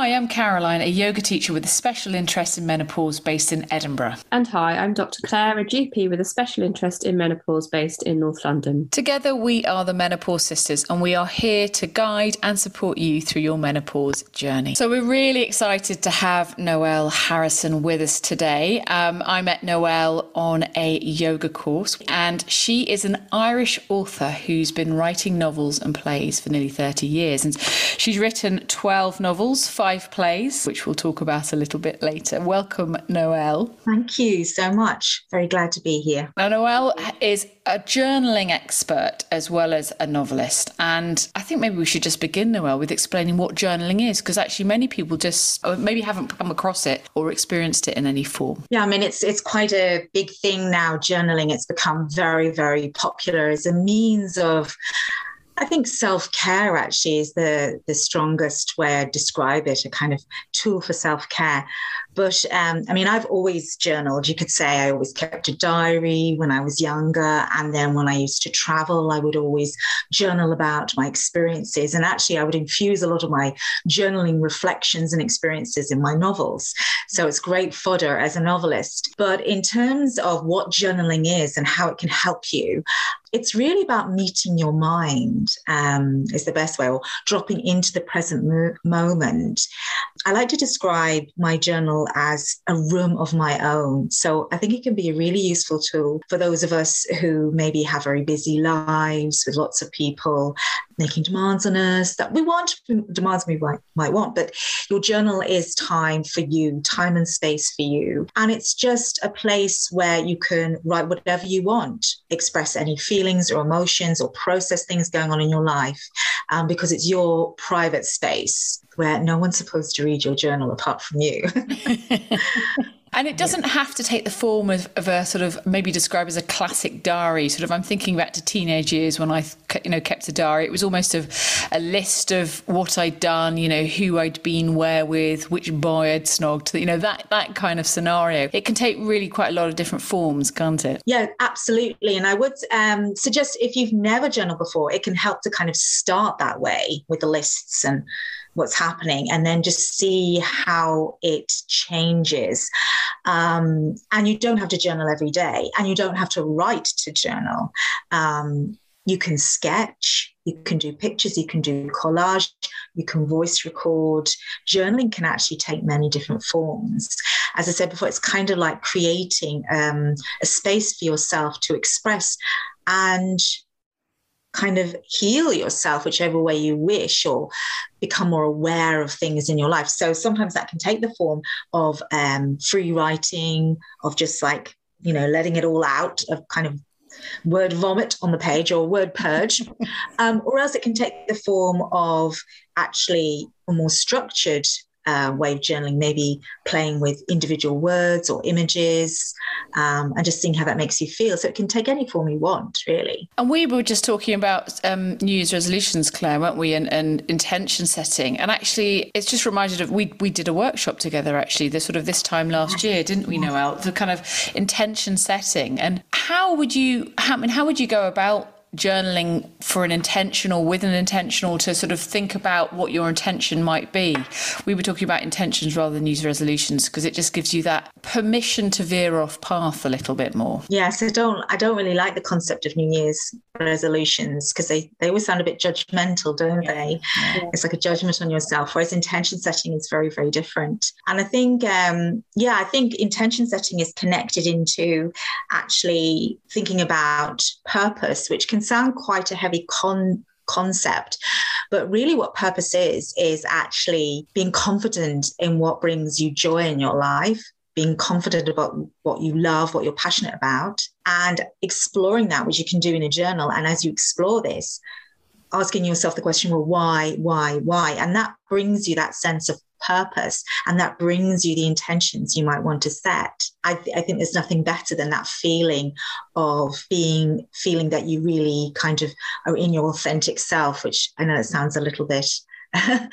Hi, I'm Caroline, a yoga teacher with a special interest in menopause based in Edinburgh. And hi, I'm Dr. Claire, a GP with a special interest in menopause based in North London. Together, we are the Menopause Sisters, and we are here to guide and support you through your menopause journey. So, we're really excited to have Noelle Harrison with us today. Um, I met Noelle on a yoga course, and she is an Irish author who's been writing novels and plays for nearly 30 years. And she's written 12 novels five plays, which we'll talk about a little bit later. Welcome, Noelle. Thank you so much. Very glad to be here. Now, Noelle is a journaling expert as well as a novelist. And I think maybe we should just begin, Noelle, with explaining what journaling is, because actually many people just maybe haven't come across it or experienced it in any form. Yeah, I mean, it's it's quite a big thing now, journaling. It's become very, very popular as a means of I think self care actually is the the strongest way I describe it, a kind of tool for self care. But um, I mean, I've always journaled. You could say I always kept a diary when I was younger. And then when I used to travel, I would always journal about my experiences. And actually, I would infuse a lot of my journaling reflections and experiences in my novels. So it's great fodder as a novelist. But in terms of what journaling is and how it can help you, it's really about meeting your mind um, is the best way or dropping into the present mo- moment i like to describe my journal as a room of my own so i think it can be a really useful tool for those of us who maybe have very busy lives with lots of people making demands on us that we want, demands we might, might want, but your journal is time for you, time and space for you. And it's just a place where you can write whatever you want, express any feelings or emotions or process things going on in your life um, because it's your private space where no one's supposed to read your journal apart from you. And it doesn't have to take the form of, of, a sort of maybe described as a classic diary. Sort of, I'm thinking back to teenage years when I, you know, kept a diary. It was almost of a list of what I'd done, you know, who I'd been where with, which boy I'd snogged, you know, that that kind of scenario. It can take really quite a lot of different forms, can't it? Yeah, absolutely. And I would um, suggest if you've never journaled before, it can help to kind of start that way with the lists and what's happening and then just see how it changes. Um, and you don't have to journal every day and you don't have to write to journal. Um, you can sketch, you can do pictures, you can do collage, you can voice record. Journaling can actually take many different forms. As I said before, it's kind of like creating um, a space for yourself to express and kind of heal yourself whichever way you wish or become more aware of things in your life. So sometimes that can take the form of um, free writing of just like you know letting it all out of kind of word vomit on the page or word purge. Um, or else it can take the form of actually a more structured uh, way of journaling, maybe playing with individual words or images um, and just seeing how that makes you feel. So it can take any form you want, really. And we were just talking about um, New Year's resolutions, Claire, weren't we? And, and, intention setting. And actually, it's just reminded of we, we did a workshop together, actually, this sort of this time last year, didn't we, Noelle? The kind of intention setting. And how would you, how, I mean, how would you go about journaling for an intentional with an intentional to sort of think about what your intention might be. We were talking about intentions rather than use resolutions because it just gives you that permission to veer off path a little bit more. Yes i don't i don't really like the concept of new year's resolutions because they they always sound a bit judgmental don't yeah. they yeah. it's like a judgment on yourself whereas intention setting is very very different and i think um yeah i think intention setting is connected into actually thinking about purpose which can can sound quite a heavy con concept. But really, what purpose is, is actually being confident in what brings you joy in your life, being confident about what you love, what you're passionate about, and exploring that, which you can do in a journal. And as you explore this, asking yourself the question, well, why, why, why? And that brings you that sense of purpose and that brings you the intentions you might want to set. I, th- I, think there's nothing better than that feeling of being feeling that you really kind of are in your authentic self, which I know it sounds a little bit.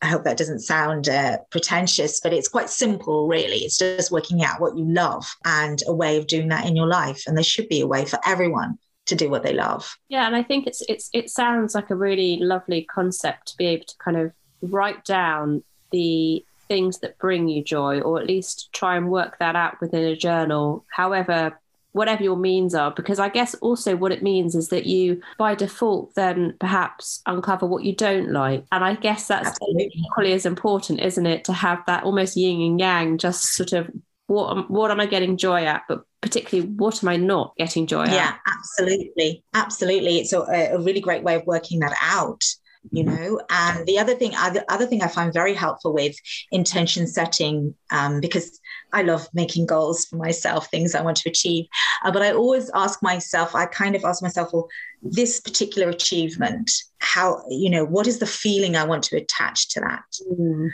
I hope that doesn't sound uh, pretentious, but it's quite simple, really. It's just working out what you love and a way of doing that in your life. And there should be a way for everyone to do what they love. Yeah, and I think it's it's it sounds like a really lovely concept to be able to kind of write down the things that bring you joy, or at least try and work that out within a journal, however whatever your means are because i guess also what it means is that you by default then perhaps uncover what you don't like. And i guess that's Absolutely. equally as important isn't it to have that almost yin and yang just sort of what what am i getting joy at but particularly what am i not getting joy yeah, at? Yeah absolutely. Absolutely. It's a, a really great way of working that out you mm-hmm. know? And the other thing other, other thing i find very helpful with intention setting um, because i love making goals for myself things i want to achieve uh, but i always ask myself i kind of ask myself well this particular achievement how you know what is the feeling i want to attach to that mm.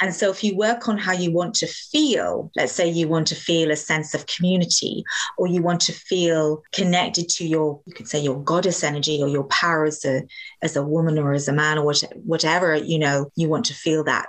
and so if you work on how you want to feel let's say you want to feel a sense of community or you want to feel connected to your you could say your goddess energy or your power as a as a woman or as a man or whatever you know you want to feel that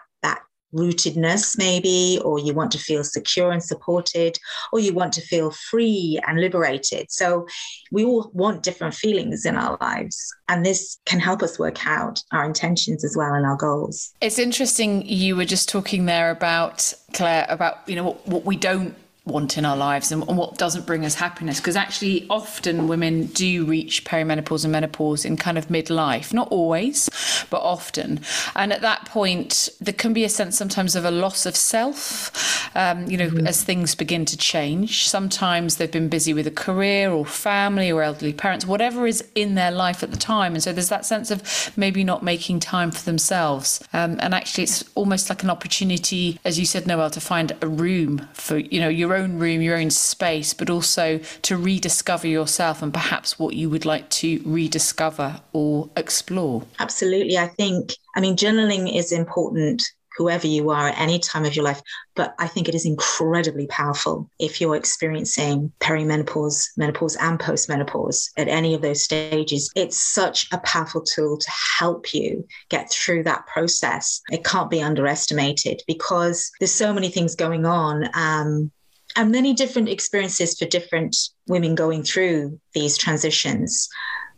rootedness, maybe, or you want to feel secure and supported, or you want to feel free and liberated. So we all want different feelings in our lives. And this can help us work out our intentions as well and our goals. It's interesting you were just talking there about Claire about you know what, what we don't want in our lives and, and what doesn't bring us happiness. Because actually often women do reach perimenopause and menopause in kind of midlife. Not always but often. And at that point there can be a sense sometimes of a loss of self um, you know mm-hmm. as things begin to change. Sometimes they've been busy with a career or family or elderly parents whatever is in their life at the time. And so there's that sense of maybe not making time for themselves. Um, and actually it's almost like an opportunity as you said Noelle to find a room for you know your own room, your own space, but also to rediscover yourself and perhaps what you would like to rediscover or explore. Absolutely. I think, I mean, journaling is important whoever you are at any time of your life. But I think it is incredibly powerful if you're experiencing perimenopause, menopause, and postmenopause at any of those stages. It's such a powerful tool to help you get through that process. It can't be underestimated because there's so many things going on. Um, and many different experiences for different women going through these transitions.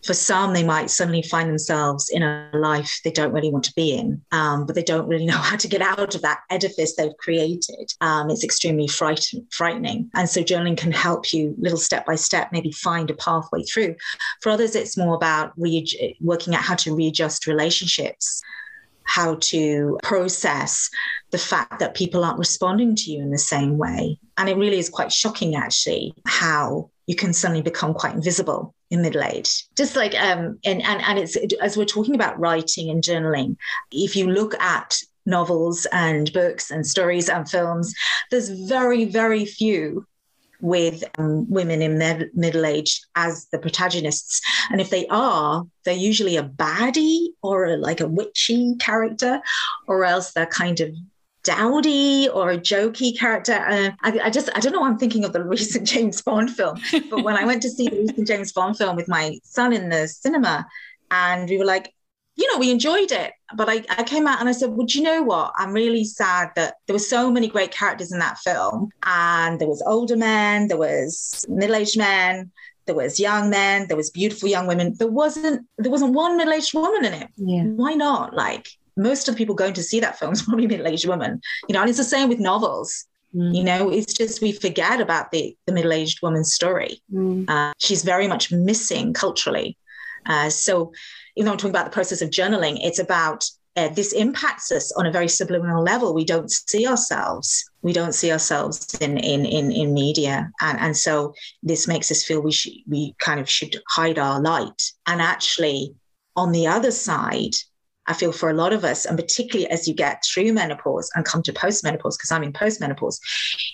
For some, they might suddenly find themselves in a life they don't really want to be in, um, but they don't really know how to get out of that edifice they've created. Um, it's extremely frighten- frightening. And so, journaling can help you, little step by step, maybe find a pathway through. For others, it's more about re- working out how to readjust relationships how to process the fact that people aren't responding to you in the same way. And it really is quite shocking, actually, how you can suddenly become quite invisible in middle age. Just like, um, and, and, and it's as we're talking about writing and journaling, if you look at novels and books and stories and films, there's very, very few with um, women in med- middle age as the protagonists. And if they are, they're usually a baddie or a, like a witchy character, or else they're kind of dowdy or a jokey character. Uh, I, I, just, I don't know. I'm thinking of the recent James Bond film, but when I went to see the recent James Bond film with my son in the cinema, and we were like, you know, we enjoyed it. But I, I came out and I said, well, you know what? I'm really sad that there were so many great characters in that film. And there was older men, there was middle-aged men, there was young men, there was beautiful young women. There wasn't there wasn't one middle-aged woman in it. Yeah. Why not? Like most of the people going to see that film is probably middle-aged women. You know, and it's the same with novels. Mm. You know, it's just we forget about the the middle-aged woman's story. Mm. Uh, she's very much missing culturally. Uh, so even though I'm talking about the process of journaling, it's about uh, this impacts us on a very subliminal level. We don't see ourselves. We don't see ourselves in in in, in media, and and so this makes us feel we should we kind of should hide our light. And actually, on the other side, I feel for a lot of us, and particularly as you get through menopause and come to postmenopause, because I'm in postmenopause,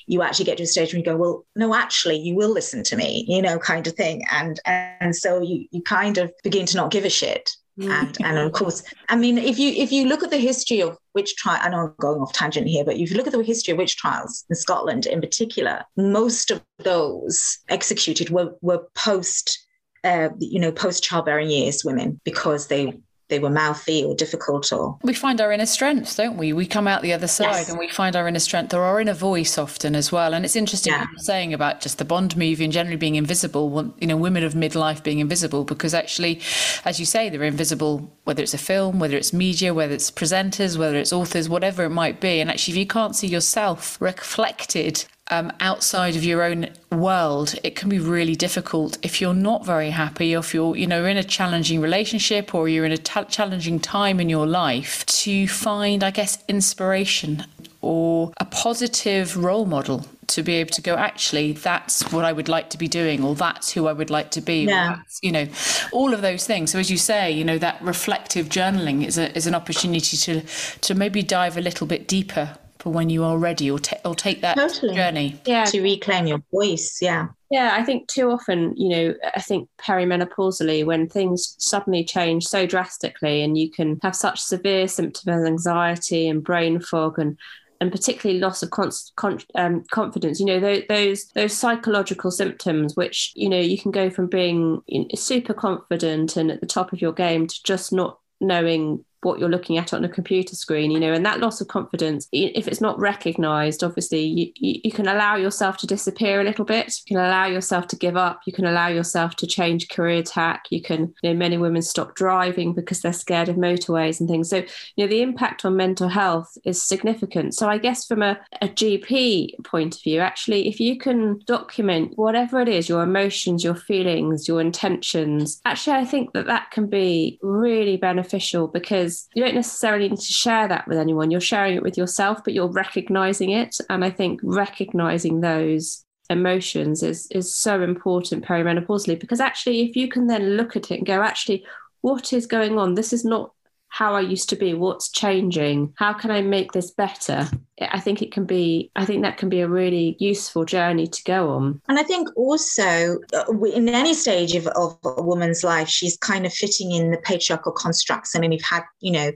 you actually get to a stage where you go, well, no, actually, you will listen to me, you know, kind of thing. And and so you you kind of begin to not give a shit. Mm. And and of course, I mean, if you if you look at the history of witch trial, I know I'm going off tangent here, but if you look at the history of witch trials in Scotland in particular, most of those executed were were post uh, you know, post childbearing years women because they they were mouthy or difficult or we find our inner strength don't we we come out the other side yes. and we find our inner strength or our inner voice often as well and it's interesting yeah. what you're saying about just the bond movie and generally being invisible you know women of midlife being invisible because actually as you say they're invisible whether it's a film whether it's media whether it's presenters whether it's authors whatever it might be and actually if you can't see yourself reflected um, outside of your own world, it can be really difficult if you're not very happy, or if you're, you know, in a challenging relationship, or you're in a t- challenging time in your life, to find, I guess, inspiration or a positive role model to be able to go actually that's what i would like to be doing or that's who i would like to be yeah. you know all of those things so as you say you know that reflective journaling is a, is an opportunity to to maybe dive a little bit deeper for when you are ready or, t- or take that totally. journey. Yeah. To reclaim your voice. Yeah. Yeah, I think too often, you know, I think perimenopausally, when things suddenly change so drastically and you can have such severe symptoms of anxiety and brain fog and and particularly loss of con- con- um, confidence. You know those, those those psychological symptoms, which you know you can go from being super confident and at the top of your game to just not knowing what you're looking at on a computer screen you know and that loss of confidence if it's not recognized obviously you, you, can allow yourself to disappear a little bit. You can allow yourself to give up. You can allow yourself to change career tack. You can you know many women stop driving because they're scared of motorways and things. So you know the impact on mental health is significant. So i guess from a, a gp point of view actually if you can document whatever it is your emotions your feelings your intentions actually i think that that can be really beneficial because you don't necessarily need to share that with anyone. You're sharing it with yourself, but you're recognizing it. And I think recognizing those emotions is is so important perimenopausally because actually if you can then look at it and go actually what is going on this is not how I used to be, what's changing, how can I make this better? I think it can be, I think that can be a really useful journey to go on. And I think also uh, in any stage of, of a woman's life, she's kind of fitting in the patriarchal constructs. I mean, we've had, you know,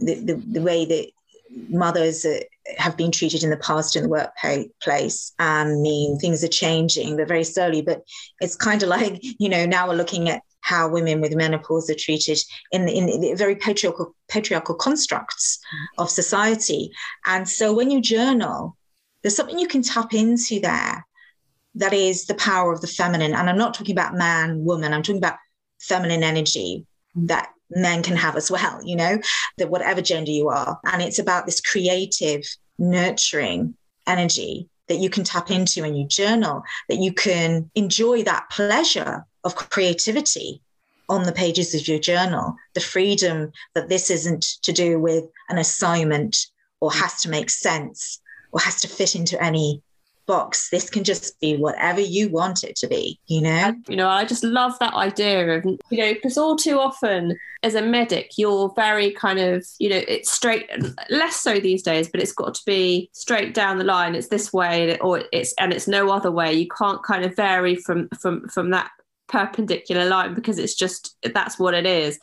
the, the, the way that mothers uh, have been treated in the past in the workplace. I mean, things are changing, but very slowly. But it's kind of like, you know, now we're looking at how women with menopause are treated in, in very patriarchal, patriarchal constructs of society. And so when you journal, there's something you can tap into there that is the power of the feminine. And I'm not talking about man, woman, I'm talking about feminine energy that men can have as well, you know, that whatever gender you are. And it's about this creative, nurturing energy that you can tap into when you journal, that you can enjoy that pleasure of creativity on the pages of your journal, the freedom that this isn't to do with an assignment or has to make sense or has to fit into any box. This can just be whatever you want it to be, you know? You know, I just love that idea of, you know, because all too often as a medic, you're very kind of, you know, it's straight, less so these days, but it's got to be straight down the line. It's this way or it's, and it's no other way. You can't kind of vary from, from, from that perpendicular line because it's just that's what it is.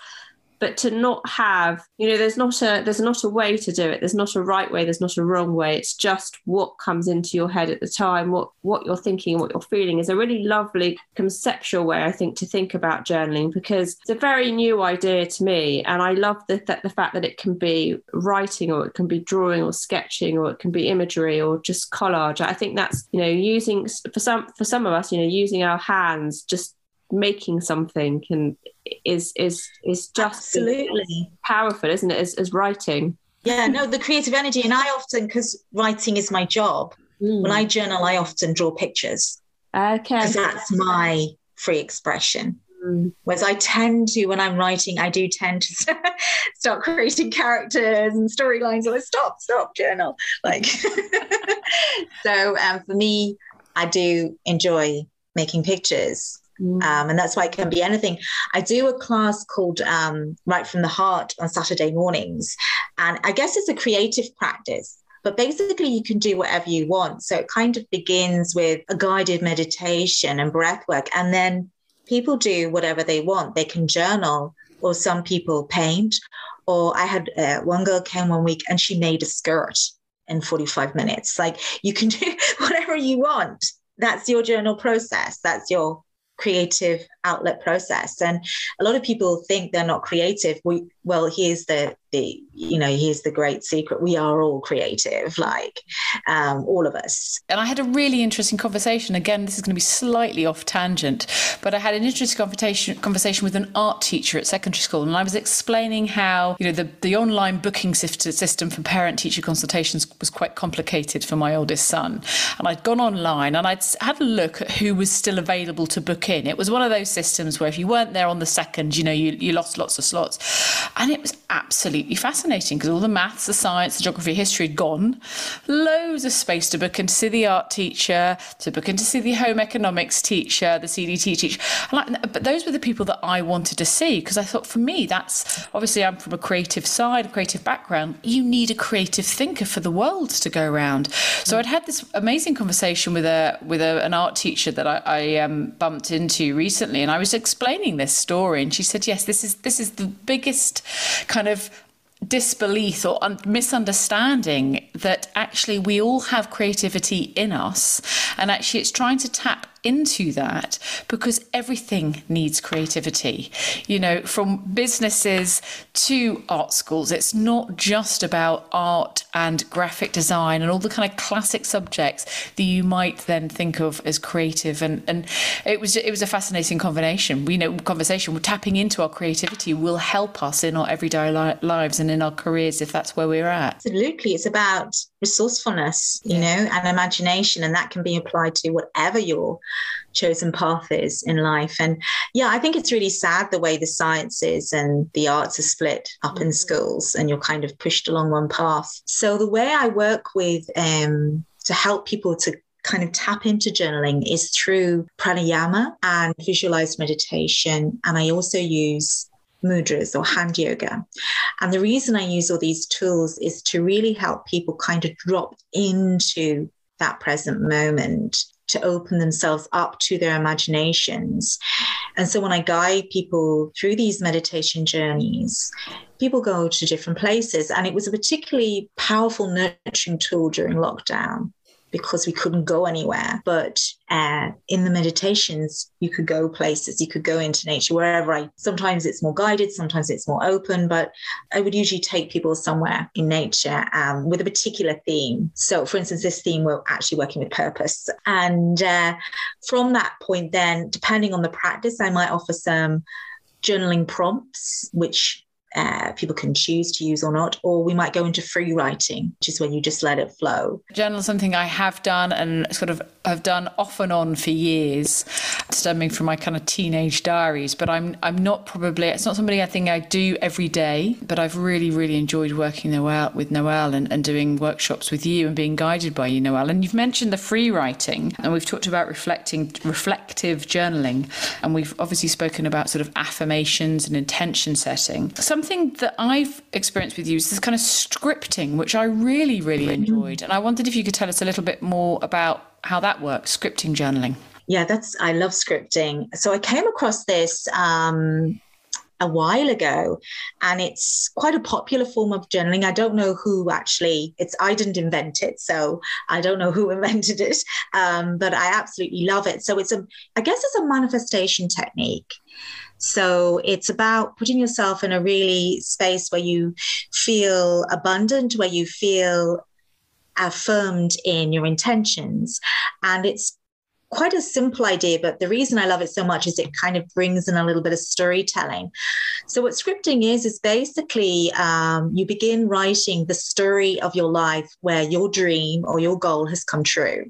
But to not have you know there's not a there's not a way to do it. There's not a right way. There's not a wrong way. It's just what comes into your head at the time what what you're thinking what you're feeling is a really lovely conceptual way i think to think about journaling because it's a very new idea to me. And i love the, the, the fact that it can be writing or it can be drawing or sketching or it can be imagery or just collage. I think that's you know using for some for some of us you know using our hands just making something can is is is just absolutely. powerful isn't it as, as writing? Yeah no the creative energy. And i often because writing is my job mm. when i journal i often draw pictures. Okay. Because that's my free expression. Mm. whereas i tend to when i'm writing i do tend to start creating characters and storylines. Like stop stop journal. Like so um, for me i do enjoy making pictures Mm. Um, and that's why it can be anything. I do a class called um, Write from the Heart on Saturday mornings. And I guess it's a creative practice, but basically you can do whatever you want. So it kind of begins with a guided meditation and breath work. And then people do whatever they want. They can journal, or some people paint. Or I had uh, one girl came one week and she made a skirt in 45 minutes. Like you can do whatever you want. That's your journal process. That's your creative outlet process. And a lot of people think they're not creative. We, well, here's the the you know here's the great secret. We are all creative like um, all of us. And i had a really interesting conversation. Again this is going to be slightly off tangent but i had an interesting conversation conversation with an art teacher at secondary school and i was explaining how you know the, the online booking system for parent teacher consultations was quite complicated for my oldest son. And i'd gone online and i'd had a look at who was still available to book in. It was one of those systems where if you weren't there on the second you know you, you lost lots of slots and it was absolutely fascinating because all the maths, the science, the geography, history had gone. Loads of space to book in to see the art teacher, to book in to see the home economics teacher, the CDT teacher. but those were the people that I wanted to see because I thought for me, that's obviously I'm from a creative side, a creative background. You need a creative thinker for the world to go around. So I'd had this amazing conversation with a with a, an art teacher that I, I um, bumped into recently, and I was explaining this story, and she said, "Yes, this is this is the biggest kind of disbelief or un- misunderstanding that actually we all have creativity in us and actually it's trying to tap into that because everything needs creativity. You know, from businesses to art schools, it's not just about art and graphic design and all the kind of classic subjects that you might then think of as creative. And and it was it was a fascinating combination. We know conversation. We're tapping into our creativity will help us in our everyday li- lives and in our careers if that's where we're at. Absolutely, it's about resourcefulness, you know, and imagination, and that can be applied to whatever your chosen path is in life. And yeah, I think it's really sad the way the sciences and the arts are split up in mm-hmm. schools, and you're kind of pushed along one path. So the way I work with um, to help people to kind of tap into journaling is through pranayama and visualized meditation. And I also use mudras or hand yoga. And the reason I use all these tools is to really help people kind of drop into that present moment to open themselves up to their imaginations. And so when I guide people through these meditation journeys, people go to different places. And it was a particularly powerful nurturing tool during lockdown because we couldn't go anywhere. But uh, in the meditations, you could go places, you could go into nature, wherever I, sometimes it's more guided, sometimes it's more open, but I would usually take people somewhere in nature um, with a particular theme. So, for instance, this theme, we're actually working with purpose. And uh, from that point, then, depending on the practice, I might offer some journaling prompts, which uh, people can choose to use or not, or we might go into free writing, which is when you just let it flow. Journal is something I have done and sort of have done off and on for years, stemming from my kind of teenage diaries. But I'm I'm not probably it's not somebody I think I do every day. But I've really really enjoyed working Noelle with Noelle and, and doing workshops with you and being guided by you, Noelle. And you've mentioned the free writing, and we've talked about reflecting reflective journaling, and we've obviously spoken about sort of affirmations and intention setting. Something that I've experienced with you is this kind of scripting, which I really really enjoyed, and I wondered if you could tell us a little bit more about how that works, scripting journaling. Yeah, that's I love scripting. So I came across this um, a while ago, and it's quite a popular form of journaling. I don't know who actually it's. I didn't invent it, so I don't know who invented it, um, but I absolutely love it. So it's a, I guess it's a manifestation technique. So it's about putting yourself in a really space where you feel abundant, where you feel affirmed in your intentions. And it's quite a simple idea, but the reason I love it so much is it kind of brings in a little bit of storytelling. So, what scripting is, is basically um, you begin writing the story of your life where your dream or your goal has come true.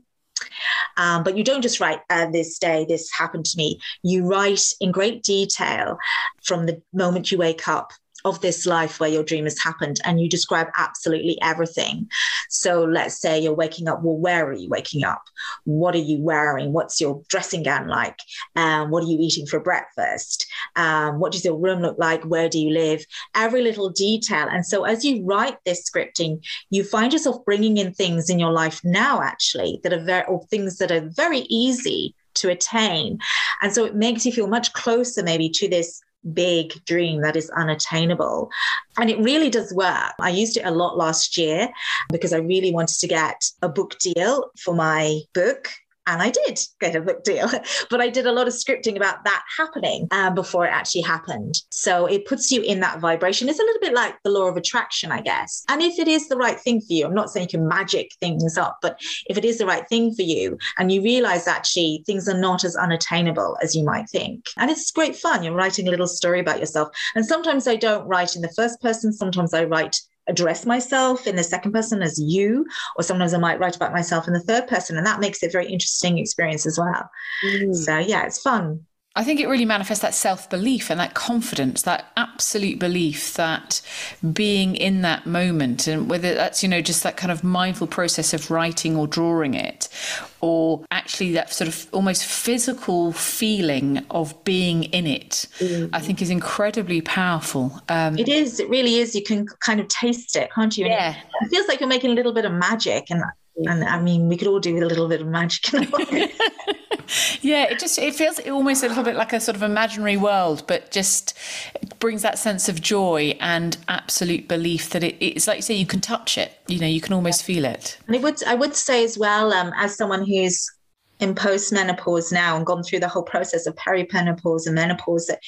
Um, but you don't just write uh, this day, this happened to me. You write in great detail from the moment you wake up of this life where your dream has happened and you describe absolutely everything. So let's say you're waking up. Well, where are you waking up? What are you wearing? What's your dressing gown like? Um, what are you eating for breakfast? Um, what does your room look like? Where do you live? Every little detail. And so as you write this scripting, you find yourself bringing in things in your life now, actually, that are very, or things that are very easy to attain. And so it makes you feel much closer, maybe, to this big dream that is unattainable. And it really does work. I used it a lot last year because I really wanted to get a book deal for my book. And I did get a book deal, but I did a lot of scripting about that happening um, before it actually happened. So it puts you in that vibration. It's a little bit like the law of attraction, I guess. And if it is the right thing for you, I'm not saying you can magic things up, but if it is the right thing for you and you realize actually things are not as unattainable as you might think, and it's great fun. You're writing a little story about yourself. And sometimes I don't write in the first person, sometimes I write address myself in the second person as you, or sometimes I might write about myself in the third person, and that makes it a very interesting experience as well. Mm. So yeah, it's fun. I think it really manifests that self belief and that confidence, that absolute belief that being in that moment, and whether that's, you know, just that kind of mindful process of writing or drawing it, or actually that sort of almost physical feeling of being in it, mm-hmm. I think is incredibly powerful. Um, it is, it really is. You can kind of taste it, can't you? Yeah. It feels like you're making a little bit of magic. And, and I mean, we could all do with a little bit of magic yeah, it just it feels almost a little bit like a sort of imaginary world, but just brings that sense of joy and absolute belief that it, it's like you say you can touch it. You know, you can almost feel it. And I would I would say as well, um, as someone who's in postmenopause now and gone through the whole process of perimenopause and menopause that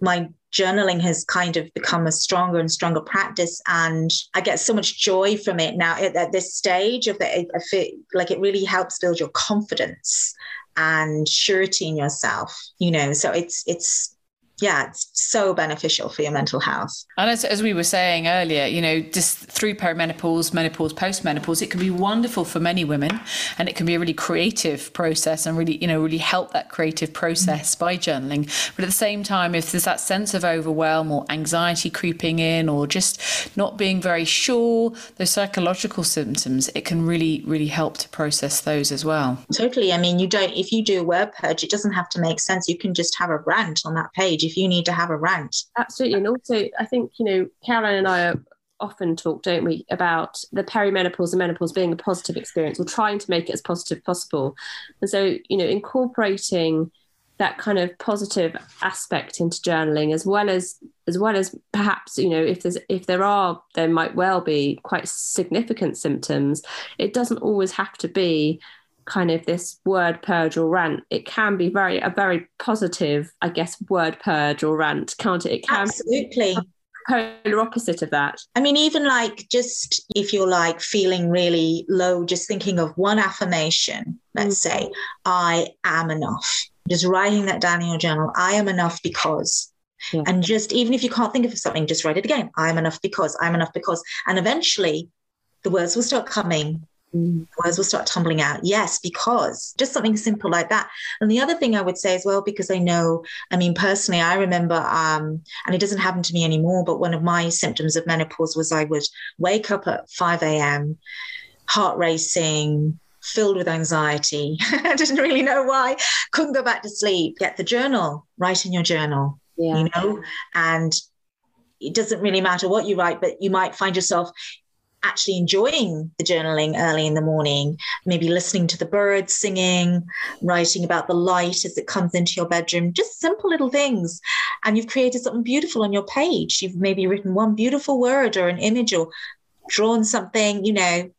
my journaling has kind of become a stronger and stronger practice and i get so much joy from it now at, at this stage of the I feel like it really helps build your confidence and surety in yourself you know so it's it's yeah, it's so beneficial for your mental health. And as, as we were saying earlier, you know, just through perimenopause, menopause, postmenopause, it can be wonderful for many women and it can be a really creative process and really, you know, really help that creative process mm-hmm. by journaling. But at the same time, if there's that sense of overwhelm or anxiety creeping in or just not being very sure, those psychological symptoms, it can really, really help to process those as well. Totally. I mean, you don't, if you do a word purge, it doesn't have to make sense. You can just have a rant on that page if you need to have a rant. Absolutely. And also, I think, you know, Caroline and I are often talk, don't we, about the perimenopause and menopause being a positive experience or trying to make it as positive as possible. And so, you know, incorporating that kind of positive aspect into journaling as well as as well as perhaps you know if there's if there are there might well be quite significant symptoms it doesn't always have to be kind of this word purge or rant it can be very a very positive i guess word purge or rant can't it? It can absolutely. polar opposite of that. I mean even like just if you're like feeling really low just thinking of one affirmation let's mm. say i am enough. Just writing that down in your journal i am enough because. Yeah. and just even if you can't think of something just write it again i am enough because i'm enough because. And eventually the words will start coming Words will start tumbling out. Yes, because just something simple like that. And the other thing I would say as well, because I know, I mean, personally, I remember, um, and it doesn't happen to me anymore, but one of my symptoms of menopause was I would wake up at 5 a.m., heart racing, filled with anxiety. I didn't really know why. Couldn't go back to sleep. Get the journal, write in your journal, yeah. you know, and it doesn't really matter what you write, but you might find yourself actually enjoying the journaling early in the morning, maybe listening to the birds singing, writing about the light as it comes into your bedroom, just simple little things. And you've created something beautiful on your page. You've maybe written one beautiful word or an image or drawn something, you know,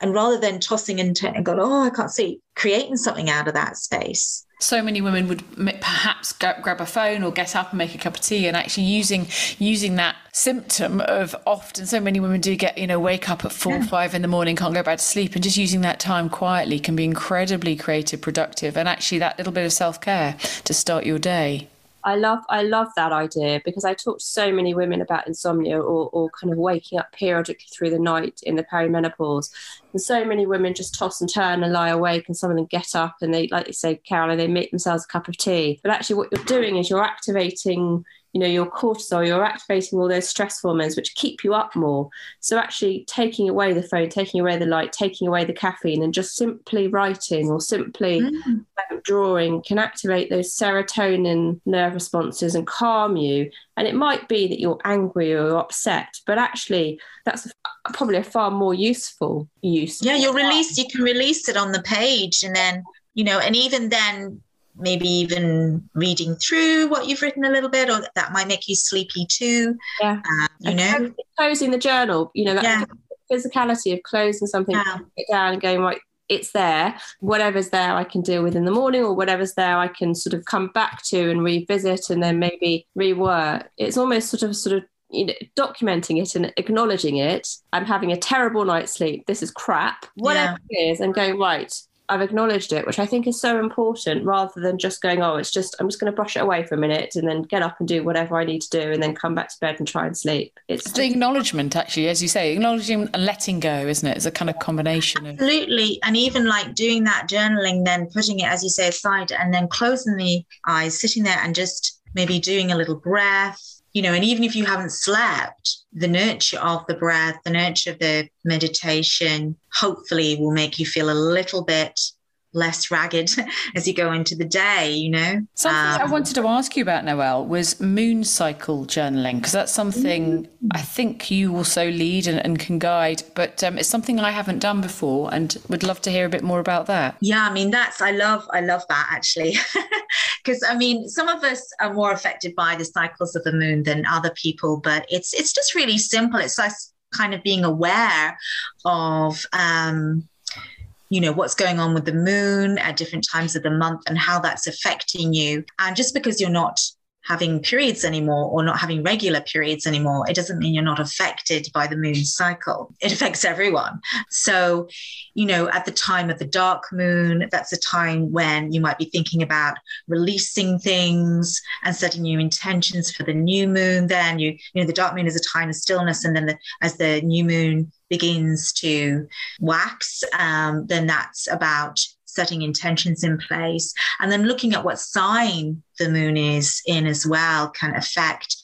and rather than tossing into and going, oh, I can't see, creating something out of that space so many women would perhaps grab a phone or get up and make a cup of tea and actually using using that symptom of often so many women do get you know wake up at four yeah. five in the morning can't go back to sleep and just using that time quietly can be incredibly creative productive and actually that little bit of self-care to start your day I love I love that idea because I talk to so many women about insomnia or, or kind of waking up periodically through the night in the perimenopause. And so many women just toss and turn and lie awake and some of them get up and they like you say, Caroline, they make themselves a cup of tea. But actually what you're doing is you're activating you know your cortisol you're activating all those stress hormones which keep you up more. So actually taking away the phone taking away the light taking away the caffeine and just simply writing or simply mm. drawing can activate those serotonin nerve responses and calm you. And it might be that you're angry or upset but actually that's probably a far more useful use. Yeah you'll release you can release it on the page and then you know and even then maybe even reading through what you've written a little bit, or that might make you sleepy too. Yeah, um, you know, closing the journal. You know, that yeah. physicality of closing something yeah. it down and going right. it's there. Whatever's there, I can deal with in the morning, or whatever's there, I can sort of come back to and revisit, and then maybe rework. It's almost sort of sort of you know, documenting it and acknowledging it. I'm having a terrible night's sleep. This is crap. Whatever yeah. it is, and going right. I've acknowledged it, which I think is so important rather than just going, oh, it's just, I'm just going to brush it away for a minute and then get up and do whatever I need to do and then come back to bed and try and sleep. It's, it's the acknowledgement, actually, as you say, acknowledging and letting go, isn't it? It's a kind of combination of. Absolutely. And even like doing that journaling, then putting it, as you say, aside and then closing the eyes, sitting there and just maybe doing a little breath. You know, and even if you haven't slept, the nurture of the breath, the nurture of the meditation, hopefully will make you feel a little bit less ragged as you go into the day, you know. Something um, I wanted to ask you about, Noelle, was moon cycle journaling, because that's something mm-hmm. I think you also lead and, and can guide, but um, it's something I haven't done before and would love to hear a bit more about that. Yeah, I mean, that's, I love, I love that actually. Because I mean, some of us are more affected by the cycles of the moon than other people, but it's, it's just really simple. It's like kind of being aware of, um, you know what's going on with the moon at different times of the month and how that's affecting you. And just because you're not having periods anymore or not having regular periods anymore, it doesn't mean you're not affected by the moon cycle. It affects everyone. So, you know, at the time of the dark moon, that's a time when you might be thinking about releasing things and setting new intentions for the new moon. Then you, you know, the dark moon is a time of stillness, and then the, as the new moon begins to wax, um, then that's about setting intentions in place and then looking at what sign the moon is in as well can affect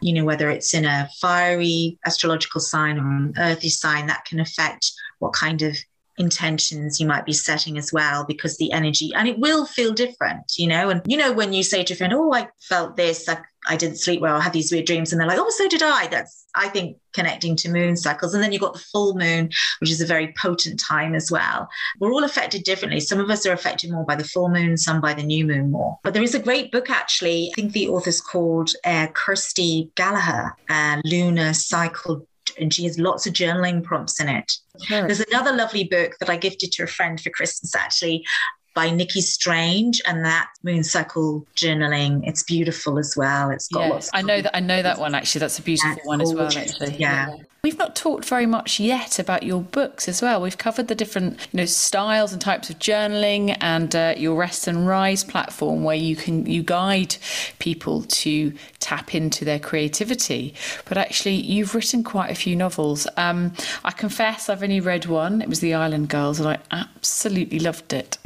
you know whether it's in a fiery astrological sign or an earthy sign that can affect what kind of intentions you might be setting as well because the energy and it will feel different you know? And you know when you say to a friend oh i felt this i, I didn't sleep well i had these weird dreams and they're like oh so did i that's i think connecting to moon cycles. And then you've got the full moon which is a very potent time as well. We're all affected differently. Some of us are affected more by the full moon some by the new moon more. But there is a great book actually i think the author's called uh, kirsty gallagher uh, lunar cycle and she has lots of journaling prompts in it. Sure. There's another lovely book that I gifted to a friend for Christmas actually by Nikki Strange, and that moon cycle journaling. It's beautiful as well. It's got lots. I know that. I know that one actually. That's a beautiful one as well. Actually, yeah. yeah. We've not talked very much yet about your books as well. We've covered the different, you know, styles and types of journaling, and uh, your Rest and Rise platform, where you can you guide people to tap into their creativity. But actually, you've written quite a few novels. Um, I confess, I've only read one. It was The Island Girls, and I absolutely loved it.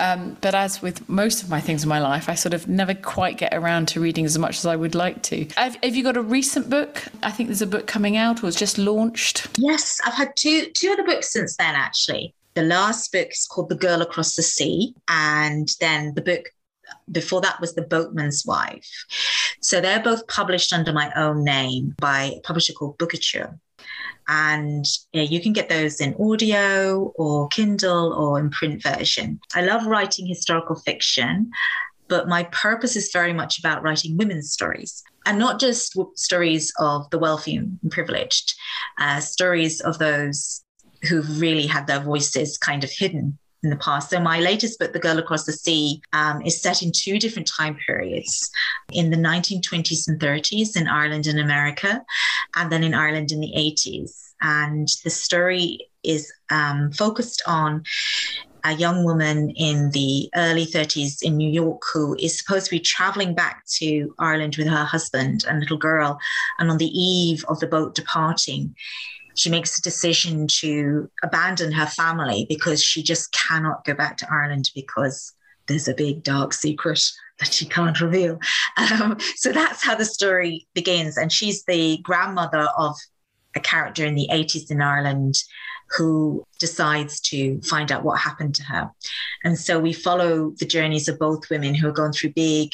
Um, but as with most of my things in my life, I sort of never quite get around to reading as much as I would like to. Have, have you got a recent book? I think there's a book coming out, or it's just launched? Yes, I've had two two other books since then actually. The last book is called The Girl Across the Sea, and then the book before that was The Boatman's Wife. So they're both published under my own name by a publisher called Bookouture. And you can get those in audio or Kindle or in print version. I love writing historical fiction, but my purpose is very much about writing women's stories and not just stories of the wealthy and privileged, uh, stories of those who've really had their voices kind of hidden in the past. So my latest book, The Girl Across the Sea, um, is set in two different time periods: in the 1920s and 30s in Ireland and America, and then in Ireland in the 80s. And the story is um, focused on a young woman in the early 30s in New York who is supposed to be traveling back to Ireland with her husband and little girl. And on the eve of the boat departing, she makes a decision to abandon her family because she just cannot go back to Ireland because there's a big dark secret that she can't reveal. Um, so that's how the story begins. And she's the grandmother of a character in the 80s in Ireland who decides to find out what happened to her. And so we follow the journeys of both women who are going through big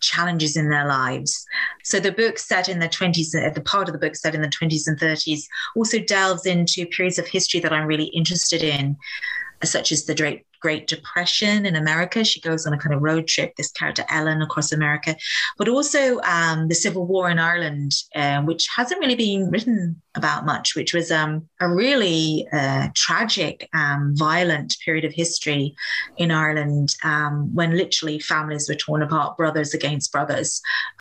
challenges in their lives. So the book set in the 20s, uh, the part of the book set in the 20s and 30s, also delves into periods of history that I'm really interested in, such as the Great Great Depression in America. She goes on a kind of road trip, this character Ellen across America, but also um, the Civil War in Ireland, uh, which hasn't really been written about much, which was um, a really uh, tragic, um, violent period of history in Ireland um, when literally families were torn apart, brothers against brothers.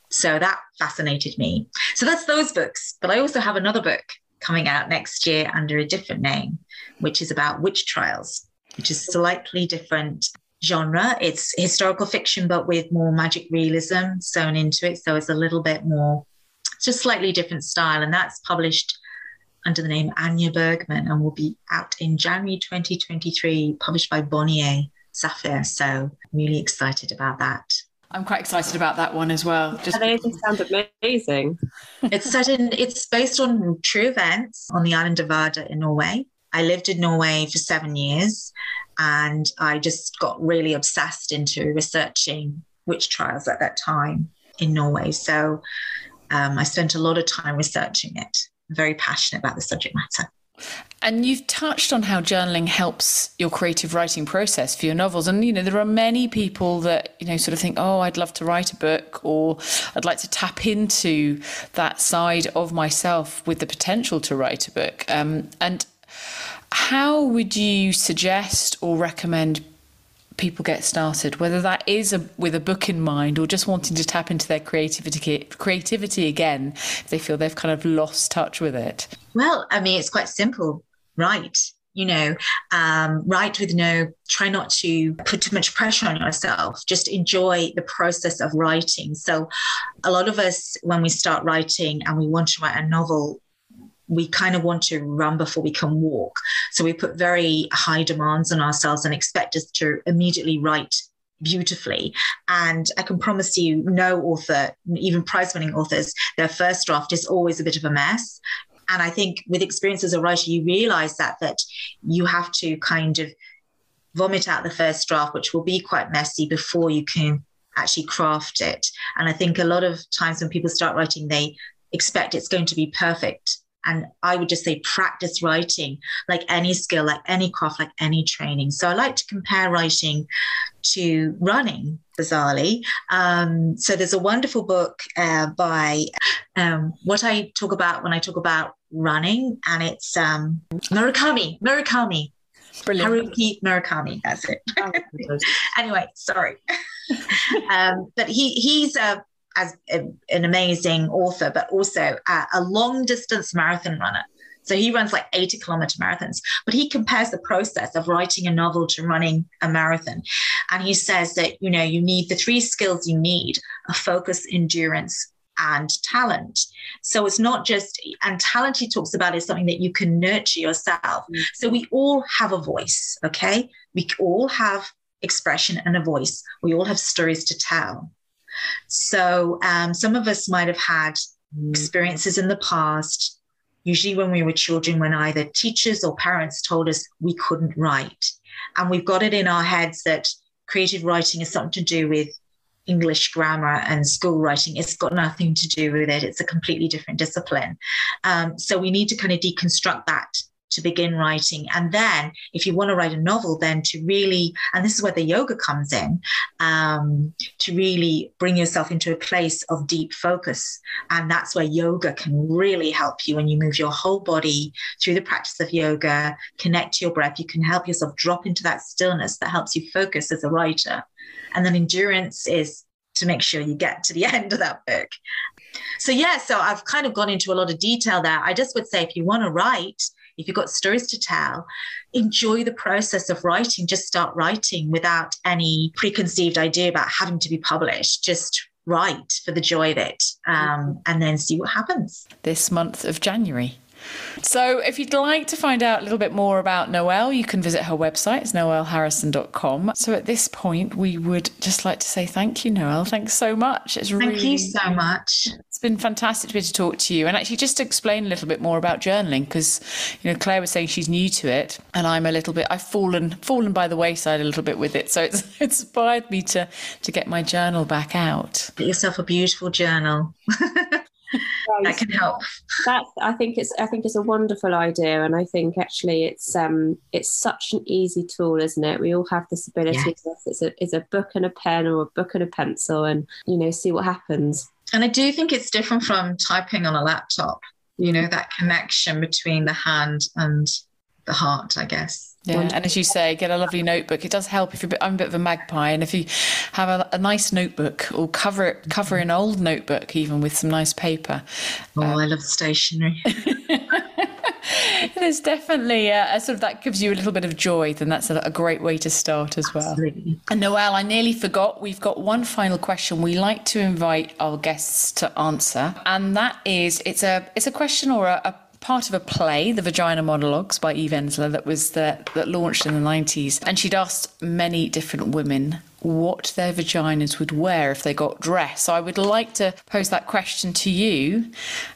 So that fascinated me. So that's those books. But I also have another book coming out next year under a different name, which is about witch trials which is slightly different genre. It's historical fiction, but with more magic realism sewn into it. So it's a little bit more, it's just slightly different style. And that's published under the name Anya Bergman and will be out in January 2023, published by Bonnier Zaffre. So I'm really excited about that. I'm quite excited about that one as well. Just they sound amazing. it's set in, it's based on true events on the island of Vardø in Norway. I lived in Norway for seven years and I just got really obsessed into researching witch trials at that time in Norway. So um, I spent a lot of time researching it. Very passionate about the subject matter. And you've touched on how journaling helps your creative writing process for your novels. And, you know, there are many people that, you know, sort of think, oh, I'd love to write a book or I'd like to tap into that side of myself with the potential to write a book. Um, and how would you suggest or recommend people get started whether that is a, with a book in mind or just wanting to tap into their creativity creativity again if they feel they've kind of lost touch with it? Well i mean it's quite simple. Write you know um, write with no try not to put too much pressure on yourself. Just enjoy the process of writing. So a lot of us when we start writing and we want to write a novel we kind of want to run before we can walk. So we put very high demands on ourselves and expect us to immediately write beautifully. And I can promise you, no author, even prize winning authors, their first draft is always a bit of a mess. And I think with experience as a writer, you realize that that you have to kind of vomit out the first draft, which will be quite messy before you can actually craft it. And I think a lot of times when people start writing, they expect it's going to be perfect and I would just say practice writing like any skill, like any craft, like any training. So I like to compare writing to running, bizarrely. Um, so there's a wonderful book uh, by um, what I talk about when I talk about running, and it's um, Murakami. Murakami. Brilliant. Haruki Murakami. That's it. Oh, anyway, sorry. um, but he he's a as a, an amazing author, but also a, a long distance marathon runner. So he runs like 80 kilometer marathons, but he compares the process of writing a novel to running a marathon. And he says that, you know, you need the three skills you need a focus, endurance, and talent. So it's not just, and talent he talks about is something that you can nurture yourself. Mm-hmm. So we all have a voice, okay? We all have expression and a voice. We all have stories to tell. So um, some of us might have had mm. experiences in the past, usually when we were children, when either teachers or parents told us we couldn't write. And we've got it in our heads that creative writing is something to do with English grammar and school writing. It's got nothing to do with it. It's a completely different discipline. Um, so we need to kind of deconstruct that to begin writing. And then, if you want to write a novel, then to really, and this is where the yoga comes in, um, to really bring yourself into a place of deep focus. And that's where yoga can really help you when you move your whole body through the practice of yoga, connect to your breath. You can help yourself drop into that stillness that helps you focus as a writer. And then endurance is to make sure you get to the end of that book. So, yeah, so I've kind of gone into a lot of detail there. I just would say if you want to write, if you've got stories to tell, enjoy the process of writing. Just start writing without any preconceived idea about having to be published. Just write for the joy of it um, and then see what happens. This month of January. So, if you'd like to find out a little bit more about Noelle, you can visit her website. It's noelleharrison.com. So, at this point, we would just like to say thank you, Noelle. Thanks so much. It's thank really, you so much. It's been fantastic to be able to talk to you and actually just to explain a little bit more about journaling because, you know, Claire was saying she's new to it and I'm a little bit, I've fallen fallen by the wayside a little bit with it. So, it's, it's inspired me to, to get my journal back out. Get yourself a beautiful journal. that can help. That I think it's I think it's a wonderful idea, and I think actually it's um it's such an easy tool, isn't it? We all have this ability. Yes. It's a it's a book and a pen or a book and a pencil, and you know see what happens. And I do think it's different from typing on a laptop. You know that connection between the hand and the heart, I guess. Yeah, and as you say, get a lovely notebook. It does help if you're. A bit, I'm a bit of a magpie, and if you have a, a nice notebook, or cover it, cover an old notebook, even with some nice paper. Oh, um, I love stationery. it is definitely a, a, sort of that gives you a little bit of joy. Then that's a, a great way to start as well. Absolutely. And Noelle, I nearly forgot. We've got one final question we like to invite our guests to answer, and that is it's a it's a question or a, a part of a play, The Vagina Monologues by Eve Ensler, that was the, that launched in the 90s. And she'd asked many different women what their vaginas would wear if they got dressed. So I would like to pose that question to you.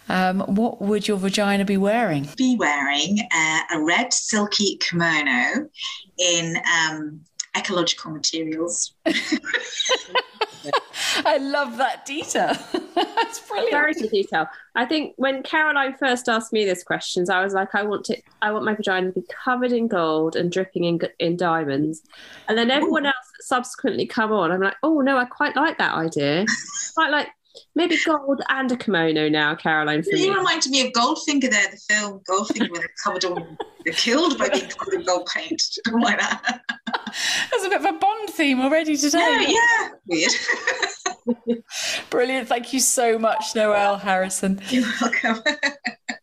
Um, what would your vagina be wearing? Be wearing uh, a red silky kimono in um, ecological materials. I love that detail. That's brilliant. Very good detail. I think when Caroline first asked me this questions, I was like, I want to, I want my vagina to be covered in gold and dripping in in diamonds. And then everyone else subsequently come on. I'm like, oh no, I quite like that idea. quite like maybe gold and a kimono now, Caroline. For you reminded me of Goldfinger there, the film Goldfinger, where they're covered all, they're killed by being covered in gold paint. Something like that. That's a bit of a Bond theme already today. Yeah, yeah. weird. Brilliant. Thank you so much, Noelle Harrison. You're welcome.